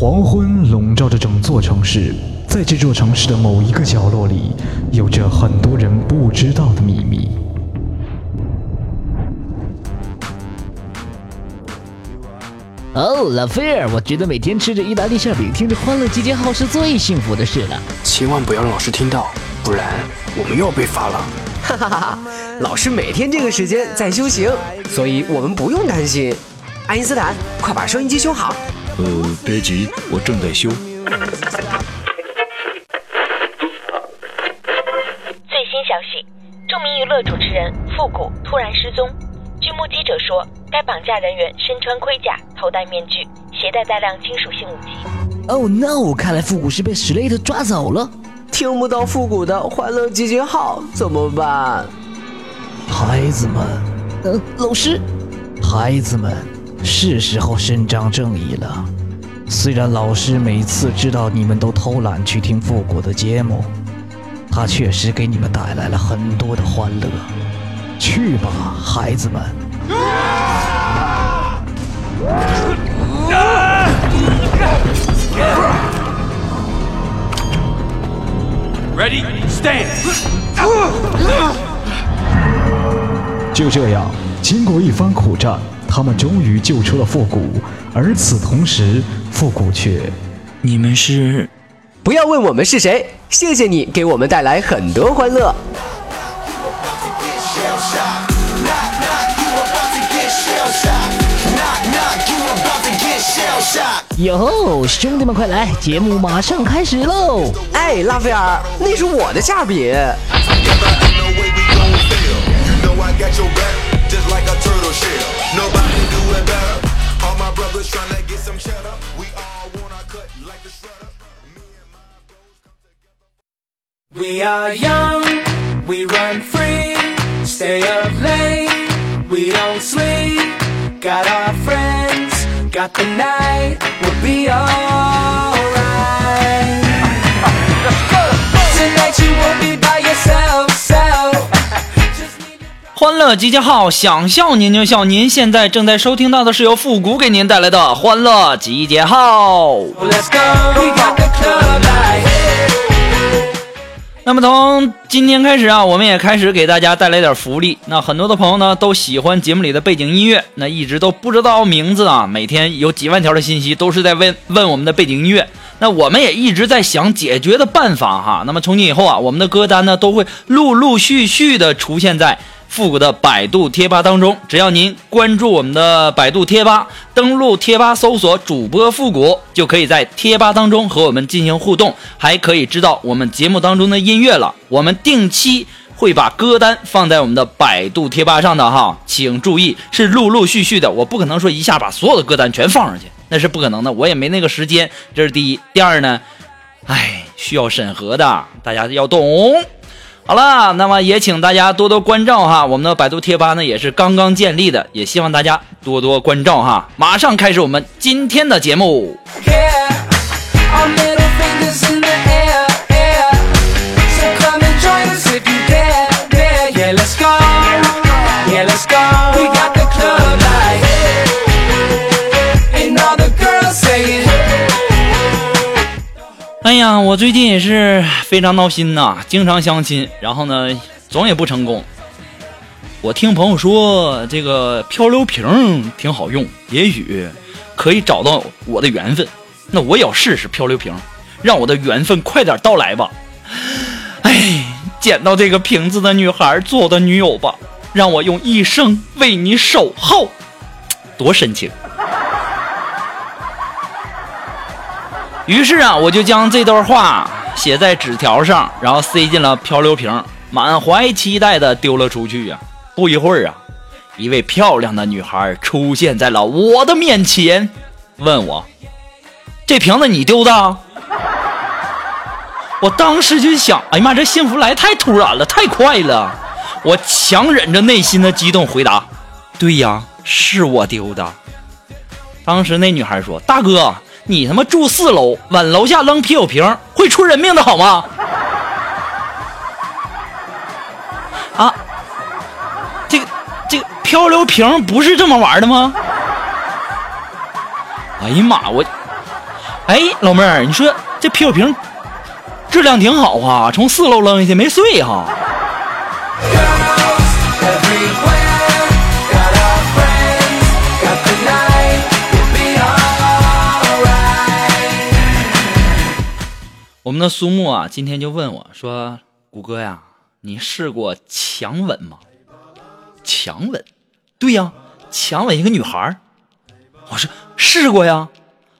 黄昏笼罩着整座城市，在这座城市的某一个角落里，有着很多人不知道的秘密。哦，拉斐尔，我觉得每天吃着意大利馅饼，听着《欢乐集结号》是最幸福的事了。千万不要让老师听到，不然我们又要被罚了。哈哈哈哈！老师每天这个时间在修行，所以我们不用担心。爱因斯坦，快把收音机修好。呃，别急，我正在修。最新消息：著名娱乐主持人复古突然失踪。据目击者说，该绑架人员身穿盔甲，头戴面具，携带大量金属性武器。Oh no！看来复古是被史莱特抓走了。听不到复古的欢乐集结号怎么办？孩子们，呃，老师，孩子们，是时候伸张正义了。虽然老师每次知道你们都偷懒去听复古的节目，他确实给你们带来了很多的欢乐。去吧，孩子们。Ready, stand. 就这样，经过一番苦战，他们终于救出了复古。而此同时，复古却……你们是？不要问我们是谁，谢谢你给我们带来很多欢乐。哟，兄弟们快来，节目马上开始喽！哎，拉斐尔，那是我的 just like a turtle shell. Nobody do it better. All my brothers trying to get some cheddar. We all want cut like the shredder. We are young, we run free, stay up late, we don't sleep. Got our friends, got the night, we'll be alright. Tonight you won't be by yourself, self. 欢乐集结号，想笑您就笑。您现在正在收听到的是由复古给您带来的《欢乐集结号》。那么从今天开始啊，我们也开始给大家带来点福利。那很多的朋友呢都喜欢节目里的背景音乐，那一直都不知道名字啊，每天有几万条的信息都是在问问我们的背景音乐。那我们也一直在想解决的办法哈。那么从今以后啊，我们的歌单呢都会陆陆续续的出现在复古的百度贴吧当中。只要您关注我们的百度贴吧，登录贴吧搜索主播复古，就可以在贴吧当中和我们进行互动，还可以知道我们节目当中的音乐了。我们定期会把歌单放在我们的百度贴吧上的哈，请注意是陆陆续续的，我不可能说一下把所有的歌单全放上去，那是不可能的，我也没那个时间。这是第一，第二呢，哎，需要审核的，大家要懂。好了，那么也请大家多多关照哈，我们的百度贴吧呢也是刚刚建立的，也希望大家多多关照哈。马上开始我们今天的节目。哎呀，我最近也是非常闹心呐，经常相亲，然后呢，总也不成功。我听朋友说，这个漂流瓶挺好用，也许可以找到我的缘分。那我也要试试漂流瓶，让我的缘分快点到来吧。哎，捡到这个瓶子的女孩做我的女友吧，让我用一生为你守候，多深情。于是啊，我就将这段话写在纸条上，然后塞进了漂流瓶，满怀期待的丢了出去啊。不一会儿啊，一位漂亮的女孩出现在了我的面前，问我：“这瓶子你丢的？”我当时就想，哎呀妈，这幸福来太突然了，太快了。我强忍着内心的激动回答：“对呀，是我丢的。”当时那女孩说：“大哥，你他妈住四楼，往楼下扔啤酒瓶会出人命的好吗？”啊，这个这个漂流瓶不是这么玩的吗？哎呀妈，我哎，老妹儿，你说这啤酒瓶质量挺好啊，从四楼扔下去没碎哈、我们的苏木啊，今天就问我说：“谷歌呀，你试过强吻吗？”强吻？对呀，强吻一个女孩。我说试过呀，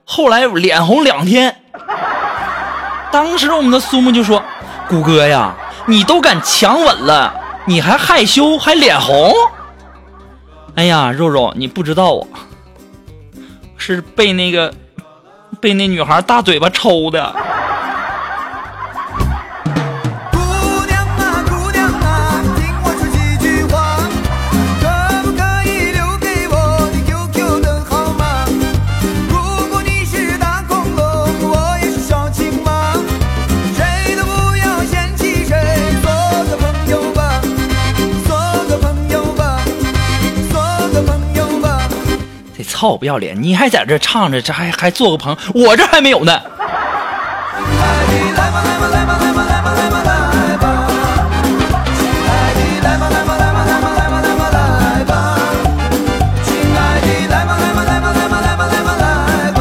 后来脸红两天。当时我们的苏木就说：“谷歌呀，你都敢强吻了，你还害羞还脸红？”哎呀，肉肉，你不知道啊，是被那个被那女孩大嘴巴抽的。操不要脸！你还在这唱着，这还还做个朋友，我这还没有呢。来吧来吧来吧来吧来吧来吧来吧，亲爱的来吧来吧来吧来吧来吧来吧来吧，亲爱的来吧来吧来吧来吧来吧来吧来吧，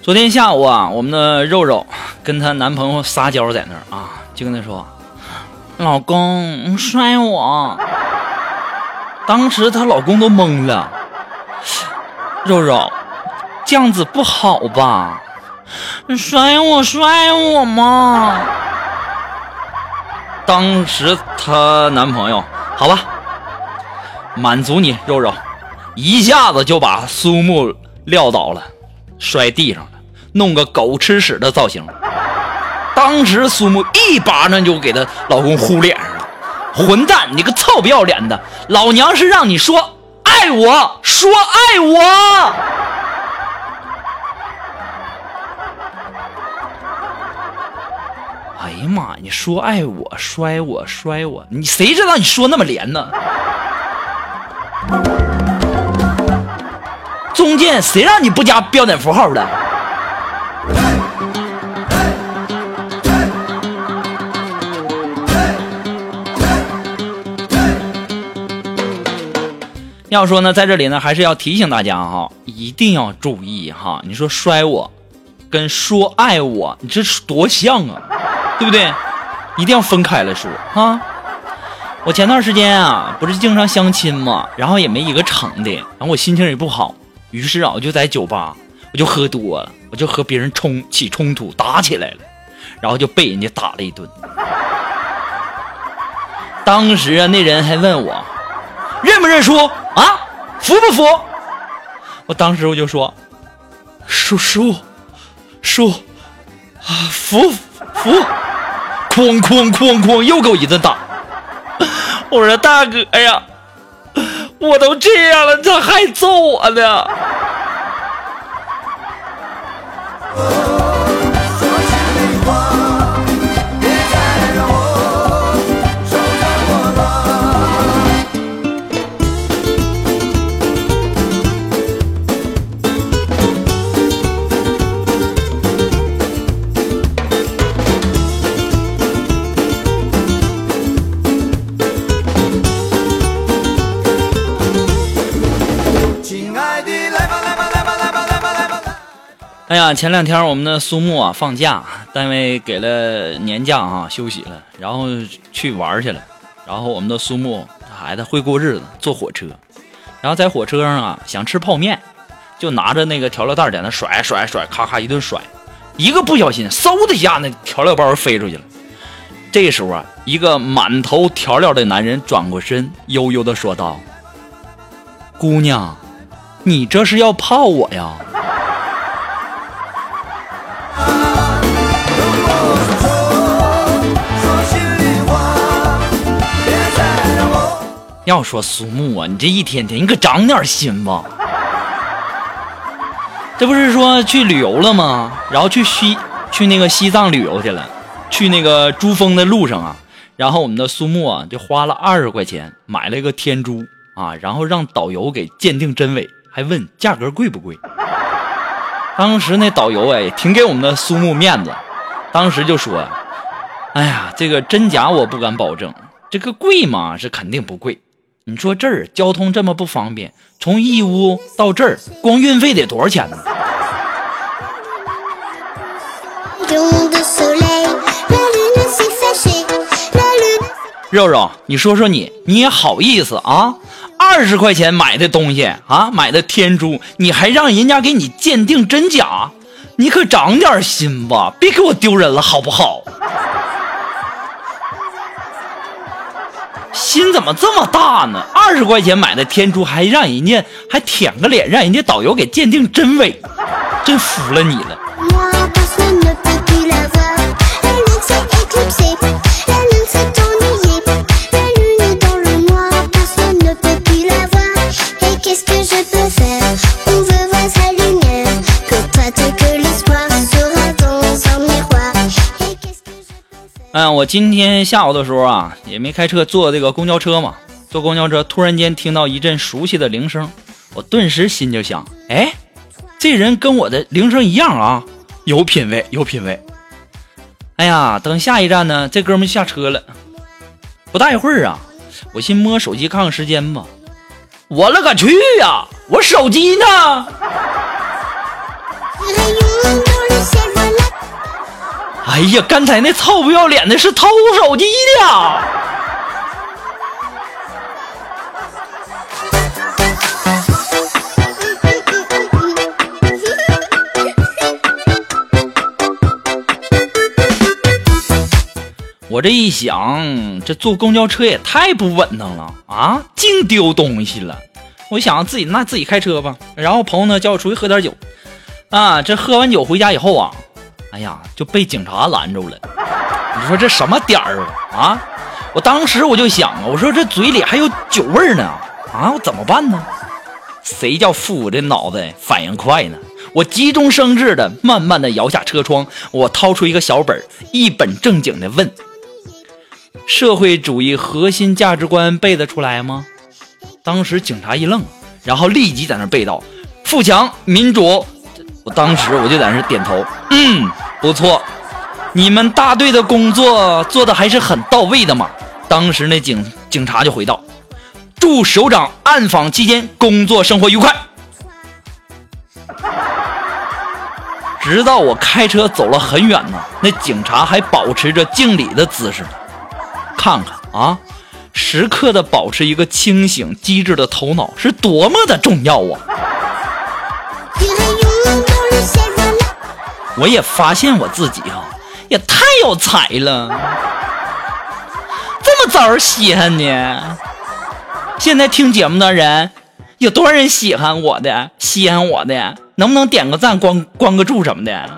昨天下午啊，我们的肉肉跟她男朋友撒娇在那儿啊，就跟他说：“老公，你摔我。”当时她老公都懵了，肉肉，这样子不好吧？你摔我，摔我嘛！当时她男朋友，好吧，满足你肉肉，一下子就把苏木撂倒了，摔地上了，弄个狗吃屎的造型。当时苏木一巴掌就给她老公呼脸上，混蛋，你个臭不要脸的！老娘是让你说爱我，说爱我。哎呀妈！你说爱我，摔我，摔我，你谁知道你说那么连呢？中间谁让你不加标点符号的？要说呢，在这里呢，还是要提醒大家哈，一定要注意哈。你说摔我，跟说爱我，你这是多像啊，对不对？一定要分开了说啊。我前段时间啊，不是经常相亲嘛，然后也没一个成的，然后我心情也不好，于是啊，我就在酒吧，我就喝多了，我就和别人冲起冲突，打起来了，然后就被人家打了一顿。当时啊，那人还问我认不认输啊，服不服？我当时我就说叔叔叔啊，服服，哐哐哐哐，又给我一顿打。我说大哥呀，我都这样了，咋还揍我呢？哎呀，前两天我们的苏木啊放假，单位给了年假啊，休息了，然后去玩去了。然后我们的苏木孩子会过日子，坐火车，然后在火车上啊想吃泡面，就拿着那个调料袋在那甩甩甩，咔咔一顿甩，一个不小心，嗖的一下，那调料包飞出去了。这时候啊，一个满头调料的男人转过身，悠悠的说道：“姑娘，你这是要泡我呀？”要说苏木啊，你这一天天，你可长点心吧。这不是说去旅游了吗？然后去西去那个西藏旅游去了，去那个珠峰的路上啊，然后我们的苏木啊就花了二十块钱买了一个天珠啊，然后让导游给鉴定真伪，还问价格贵不贵。当时那导游哎，挺给我们的苏木面子，当时就说：“哎呀，这个真假我不敢保证，这个贵嘛是肯定不贵。你说这儿交通这么不方便，从义乌到这儿光运费得多少钱呢？”肉肉，你说说你，你也好意思啊？二十块钱买的东西啊，买的天珠，你还让人家给你鉴定真假？你可长点心吧，别给我丢人了，好不好？心怎么这么大呢？二十块钱买的天珠，还让人家还舔个脸，让人家导游给鉴定真伪，真服了你了。嗯，我今天下午的时候啊，也没开车，坐这个公交车嘛。坐公交车，突然间听到一阵熟悉的铃声，我顿时心就想：哎，这人跟我的铃声一样啊，有品位，有品位。哎呀，等下一站呢，这哥们下车了。不大一会儿啊，我先摸手机看看时间吧。我勒个去呀！我手机呢？哎呀，刚才那臭不要脸的是偷手机的！我这一想，这坐公交车也太不稳当了啊，净丢东西了。我想自己那自己开车吧，然后朋友呢叫我出去喝点酒，啊，这喝完酒回家以后啊。哎呀，就被警察拦住了。你说这什么点儿啊？啊！我当时我就想啊，我说这嘴里还有酒味儿呢，啊，我怎么办呢？谁叫父母这脑子反应快呢？我急中生智的，慢慢的摇下车窗，我掏出一个小本儿，一本正经的问：社会主义核心价值观背得出来吗？当时警察一愣，然后立即在那背道：富强、民主。我当时我就在那点头，嗯。不错，你们大队的工作做的还是很到位的嘛。当时那警警察就回道：“祝首长暗访期间工作生活愉快。”直到我开车走了很远呢，那警察还保持着敬礼的姿势。看看啊，时刻的保持一个清醒机智的头脑是多么的重要啊！我也发现我自己啊，也太有才了，这么招人稀罕呢？现在听节目的人有多少人稀罕我的？稀罕我的，能不能点个赞、关关个注什么的？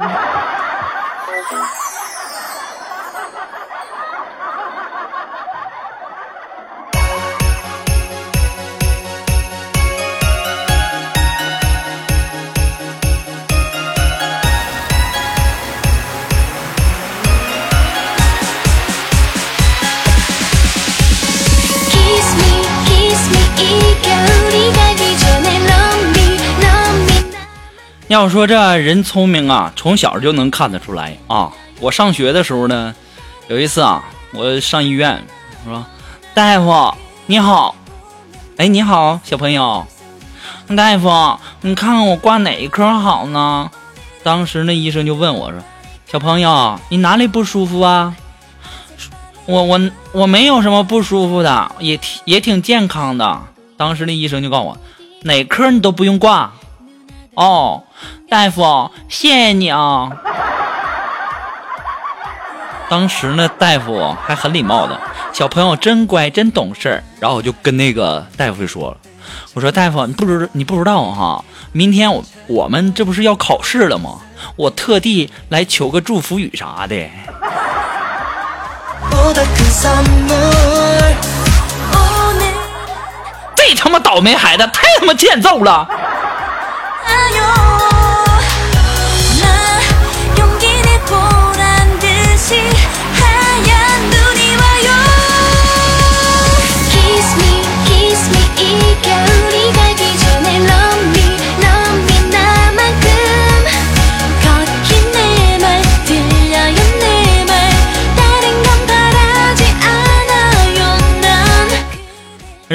要说这人聪明啊，从小就能看得出来啊。我上学的时候呢，有一次啊，我上医院，我说：“大夫你好，哎你好，小朋友，大夫你看看我挂哪一科好呢？”当时那医生就问我说：“小朋友，你哪里不舒服啊？”我我我没有什么不舒服的，也挺也挺健康的。当时那医生就告诉我：“哪科你都不用挂。”哦，大夫，谢谢你啊！当时呢，大夫还很礼貌的，小朋友真乖，真懂事。然后我就跟那个大夫就说了，我说大夫，你不知你不知道哈，明天我我们这不是要考试了吗？我特地来求个祝福语啥的。这他妈倒霉孩子，太他妈欠揍了！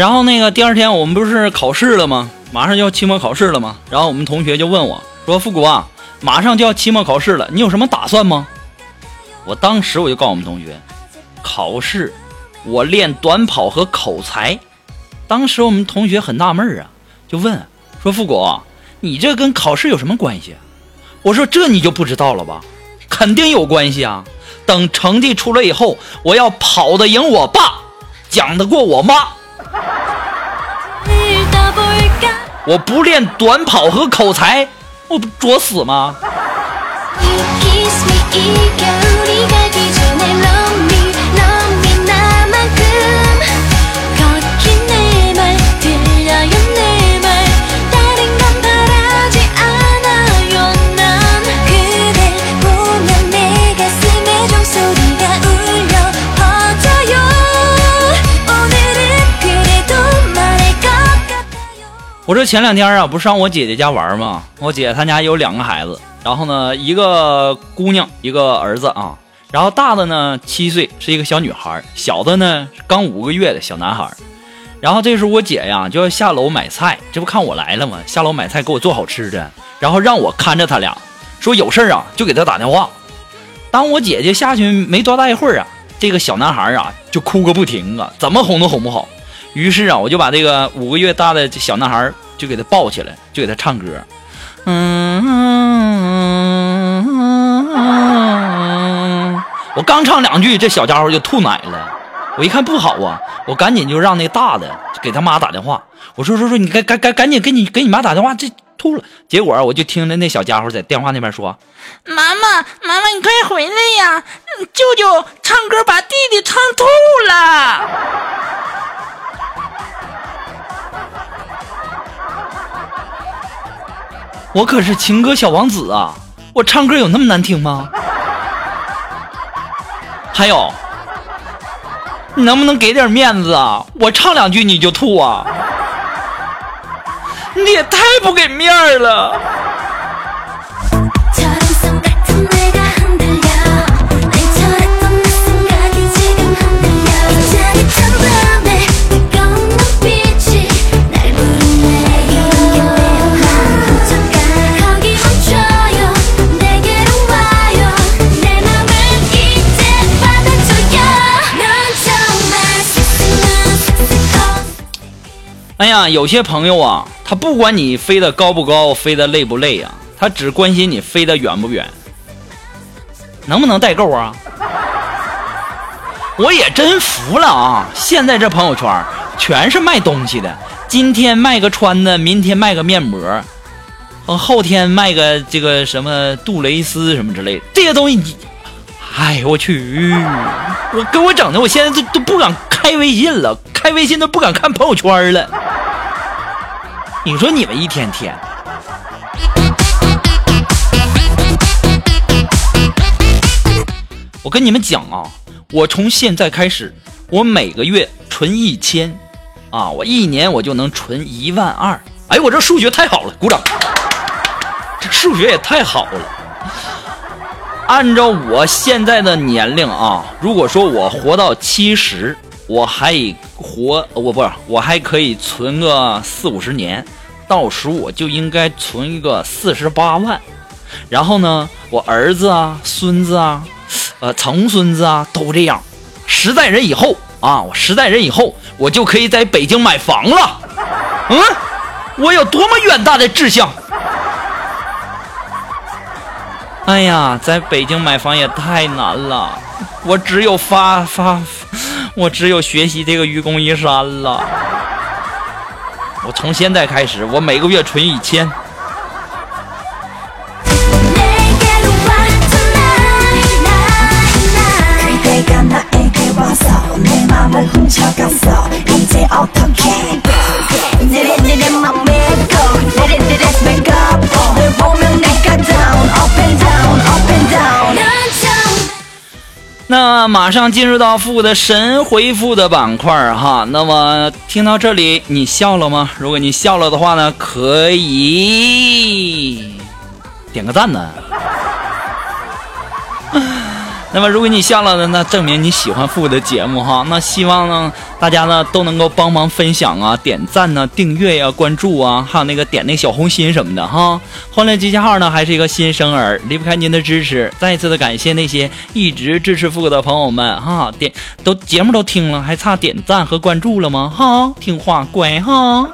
然后那个第二天我们不是考试了吗？马上就要期末考试了吗？然后我们同学就问我说：“复古啊，马上就要期末考试了，你有什么打算吗？”我当时我就告诉我们同学，考试我练短跑和口才。当时我们同学很纳闷啊，就问说：“复古，你这跟考试有什么关系？”我说：“这你就不知道了吧？肯定有关系啊！等成绩出来以后，我要跑得赢我爸，讲得过我妈。我不练短跑和口才，我不作死吗？”我这前两天啊，不是上我姐姐家玩吗？我姐她家有两个孩子，然后呢，一个姑娘，一个儿子啊。然后大的呢七岁，是一个小女孩；小的呢刚五个月的小男孩。然后这时候我姐呀就要下楼买菜，这不看我来了吗？下楼买菜给我做好吃的，然后让我看着他俩，说有事儿啊就给他打电话。当我姐姐下去没多大一会儿啊，这个小男孩啊就哭个不停啊，怎么哄都哄不好。于是啊，我就把这个五个月大的小男孩就给他抱起来，就给他唱歌。嗯，我刚唱两句，这小家伙就吐奶了。我一看不好啊，我赶紧就让那大的给他妈打电话。我说说说，你赶赶赶赶紧给你给你妈打电话，这吐了。结果，我就听着那小家伙在电话那边说：“妈妈，妈妈，你快回来呀！舅舅唱歌把弟弟唱吐了。”我可是情歌小王子啊！我唱歌有那么难听吗？还有，你能不能给点面子啊？我唱两句你就吐啊！你也太不给面儿了！哎呀，有些朋友啊，他不管你飞得高不高，飞得累不累啊，他只关心你飞得远不远，能不能代购啊？我也真服了啊！现在这朋友圈全是卖东西的，今天卖个穿的，明天卖个面膜，后天卖个这个什么杜蕾斯什么之类的，这些东西你，哎我去，我给我整的，我现在都都不敢开微信了，开微信都不敢看朋友圈了。你说你们一天天，我跟你们讲啊，我从现在开始，我每个月存一千，啊，我一年我就能存一万二。哎，我这数学太好了，鼓掌！这数学也太好了。按照我现在的年龄啊，如果说我活到七十。我还活，我不是，我还可以存个四五十年，到时我就应该存一个四十八万。然后呢，我儿子啊、孙子啊、呃、曾孙子啊都这样。十代人以后啊，我十代人以后，我就可以在北京买房了。嗯，我有多么远大的志向！哎呀，在北京买房也太难了，我只有发发。我只有学习这个愚公移山了。我从现在开始，我每个月存一千。那马上进入到复古的神回复的板块哈。那么听到这里，你笑了吗？如果你笑了的话呢，可以点个赞呢。那么如果你笑了呢，那证明你喜欢复古的节目哈。那希望呢，大家呢都能够帮忙分享啊、点赞呢、订阅呀、关注啊，还有那个点那个小红心什么的哈。欢乐集结号呢还是一个新生儿，离不开您的支持。再一次的感谢那些一直支持复古的朋友们哈，点都节目都听了，还差点赞和关注了吗？哈，听话乖哈。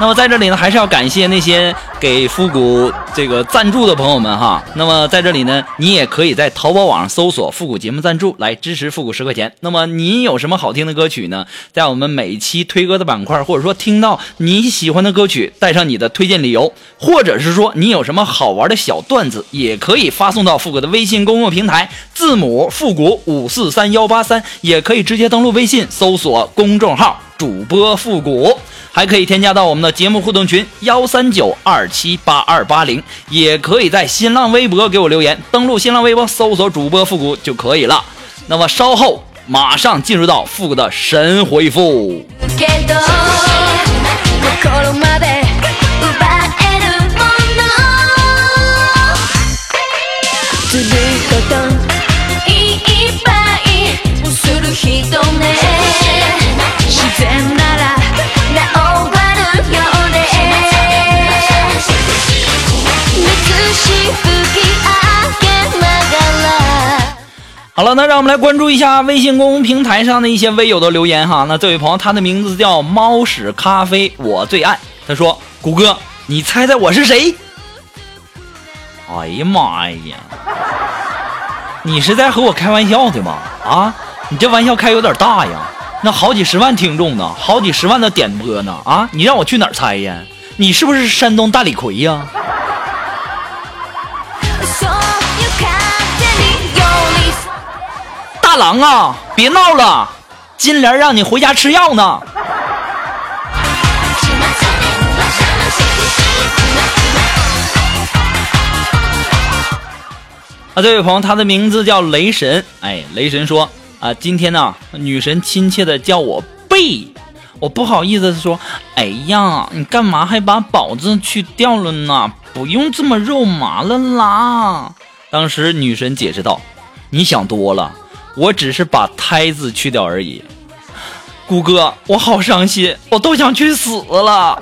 那么在这里呢，还是要感谢那些给复古这个赞助的朋友们哈。那么在这里呢，你也可以在淘宝网上搜索“复古节目赞助”来支持复古十块钱。那么你有什么好听的歌曲呢？在我们每期推歌的板块，或者说听到你喜欢的歌曲，带上你的推荐理由，或者是说你有什么好玩的小段子，也可以发送到复古的微信公众平台，字母复古五四三幺八三，也可以直接登录微信搜索公众号主播复古。还可以添加到我们的节目互动群幺三九二七八二八零，也可以在新浪微博给我留言，登录新浪微博搜索主播复古就可以了。那么稍后马上进入到复古的神回复。好了，那让我们来关注一下微信公众平台上的一些微友的留言哈。那这位朋友，他的名字叫猫屎咖啡，我最爱。他说：“谷歌，你猜猜我是谁？”哎呀妈呀！你是在和我开玩笑的吗？啊，你这玩笑开有点大呀！那好几十万听众呢，好几十万的点播呢，啊，你让我去哪儿猜呀？你是不是山东大李逵呀？大郎啊，别闹了，金莲让你回家吃药呢。啊，这位朋友，他的名字叫雷神。哎，雷神说啊，今天呢，女神亲切的叫我贝，我不好意思说，哎呀，你干嘛还把宝字去掉了呢？不用这么肉麻了啦。当时女神解释道，你想多了，我只是把胎字去掉而已。谷歌，我好伤心，我都想去死了。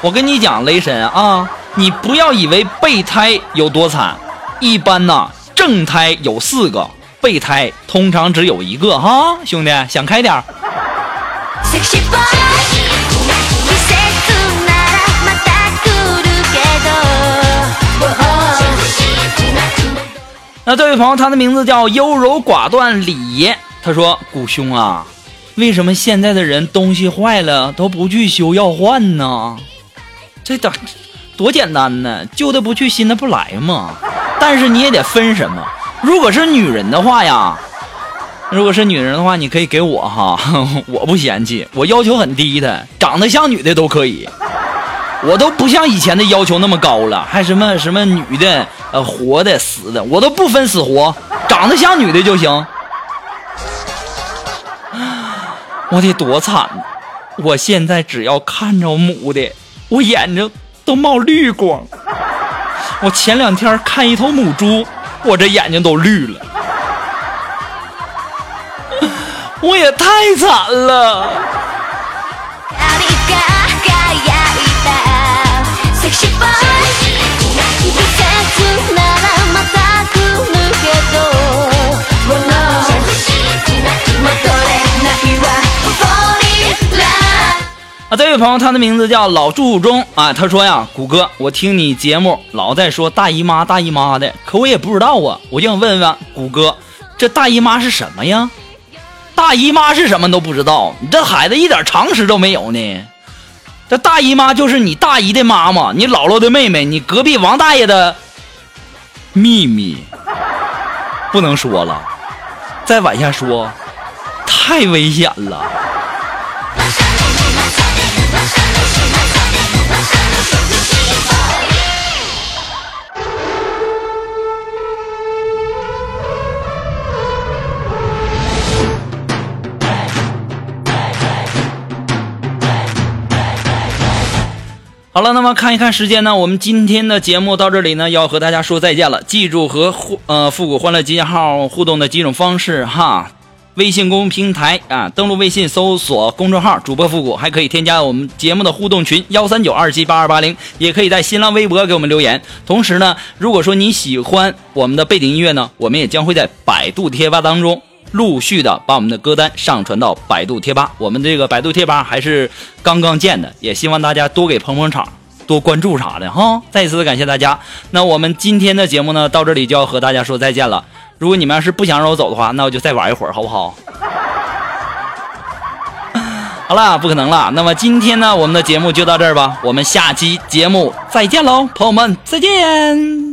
我跟你讲，雷神啊，你不要以为备胎有多惨，一般呐，正胎有四个，备胎通常只有一个哈，兄弟，想开点儿。那这位朋友，他的名字叫优柔寡断李爷，他说：“谷兄啊，为什么现在的人东西坏了都不去修要换呢？这多多简单呢，旧的不去，新的不来嘛。但是你也得分什么，如果是女人的话呀，如果是女人的话，你可以给我哈，我不嫌弃，我要求很低的，长得像女的都可以。我都不像以前的要求那么高了，还什么什么女的，呃，活的、死的，我都不分死活，长得像女的就行。我得多惨！我现在只要看着母的，我眼睛都冒绿光。我前两天看一头母猪，我这眼睛都绿了。我也太惨了。位朋友，他的名字叫老祝中啊。他说呀，谷歌，我听你节目老在说大姨妈大姨妈的，可我也不知道啊，我就想问问谷歌，这大姨妈是什么呀？大姨妈是什么都不知道，你这孩子一点常识都没有呢。这大姨妈就是你大姨的妈妈，你姥姥的妹妹，你隔壁王大爷的秘密，不能说了，再往下说太危险了。好了，那么看一看时间呢，我们今天的节目到这里呢，要和大家说再见了。记住和互呃复古欢乐集结号互动的几种方式哈。微信公众平台啊，登录微信搜索公众号主播复古，还可以添加我们节目的互动群幺三九二七八二八零，也可以在新浪微博给我们留言。同时呢，如果说你喜欢我们的背景音乐呢，我们也将会在百度贴吧当中陆续的把我们的歌单上传到百度贴吧。我们这个百度贴吧还是刚刚建的，也希望大家多给捧捧场，多关注啥的哈。再一次感谢大家。那我们今天的节目呢，到这里就要和大家说再见了。如果你们要是不想让我走的话，那我就再玩一会儿，好不好？好了，不可能了。那么今天呢，我们的节目就到这儿吧。我们下期节目再见喽，朋友们，再见。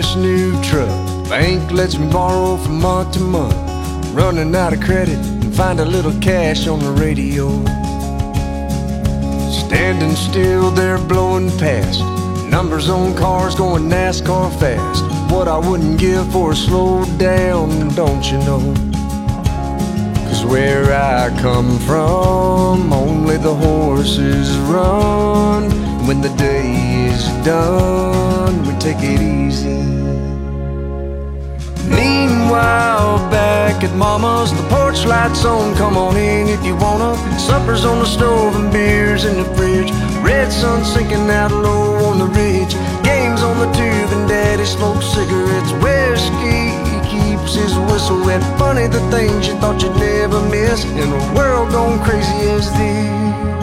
This new truck. Bank lets me borrow from month to month. Running out of credit and find a little cash on the radio. Standing still, they're blowing past. Numbers on cars going NASCAR fast. What I wouldn't give for a slow down, don't you know? Cause where I come from, only the horses run. When the day is done, we take it easy. Meanwhile, back at Mama's, the porch lights on. Come on in if you wanna. Supper's on the stove and beers in the fridge. Red sun sinking out low on the ridge. Games on the tube and Daddy smokes cigarettes. Whiskey keeps his whistle wet. Funny the things you thought you'd never miss in a world gone crazy as this.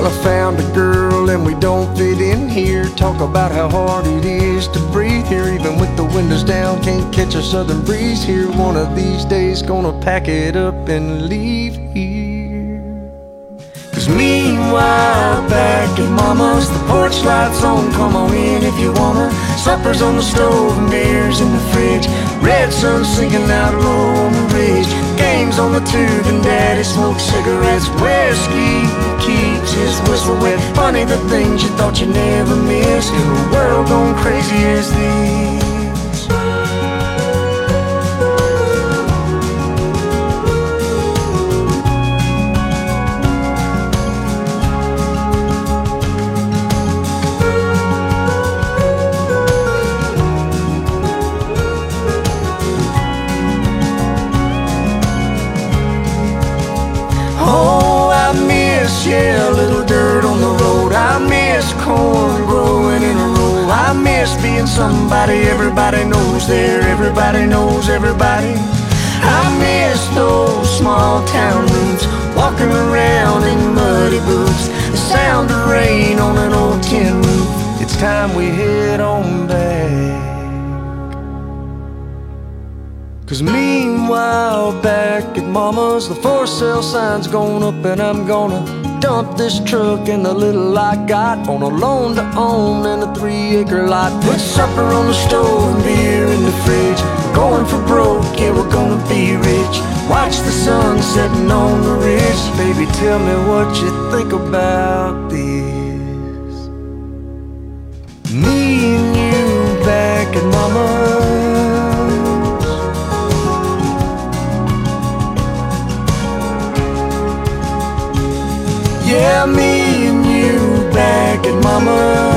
Well, I found a girl and we don't fit in here. Talk about how hard it is to breathe here, even with the windows down. Can't catch a southern breeze here. One of these days, gonna pack it up and leave here. Cause meanwhile, back at Mama's, the porch lights on. Come on in if you wanna. Supper's on the stove and beers in the fridge. Red sun sinking out on the ridge. Games on the tube and Daddy smokes cigarettes. Whiskey keeps his whistle wet. Funny the things you thought you'd never miss a world gone crazy as this. Somebody everybody knows there. Everybody knows everybody. I miss those small town roots. Walking around in muddy boots. The sound of rain on an old tin roof. It's time we head on back. Cause meanwhile, back at Mama's, the for sale sign's gone up, and I'm gonna dump this truck and the little I got on a loan to own and a three acre lot. Put supper on the stove and beer in the fridge. Going for broke, yeah, we're gonna be rich. Watch the sun setting on the ridge. Baby, tell me what you think about this. Me and you back at Mama's. Yeah, me and you back at Mama's.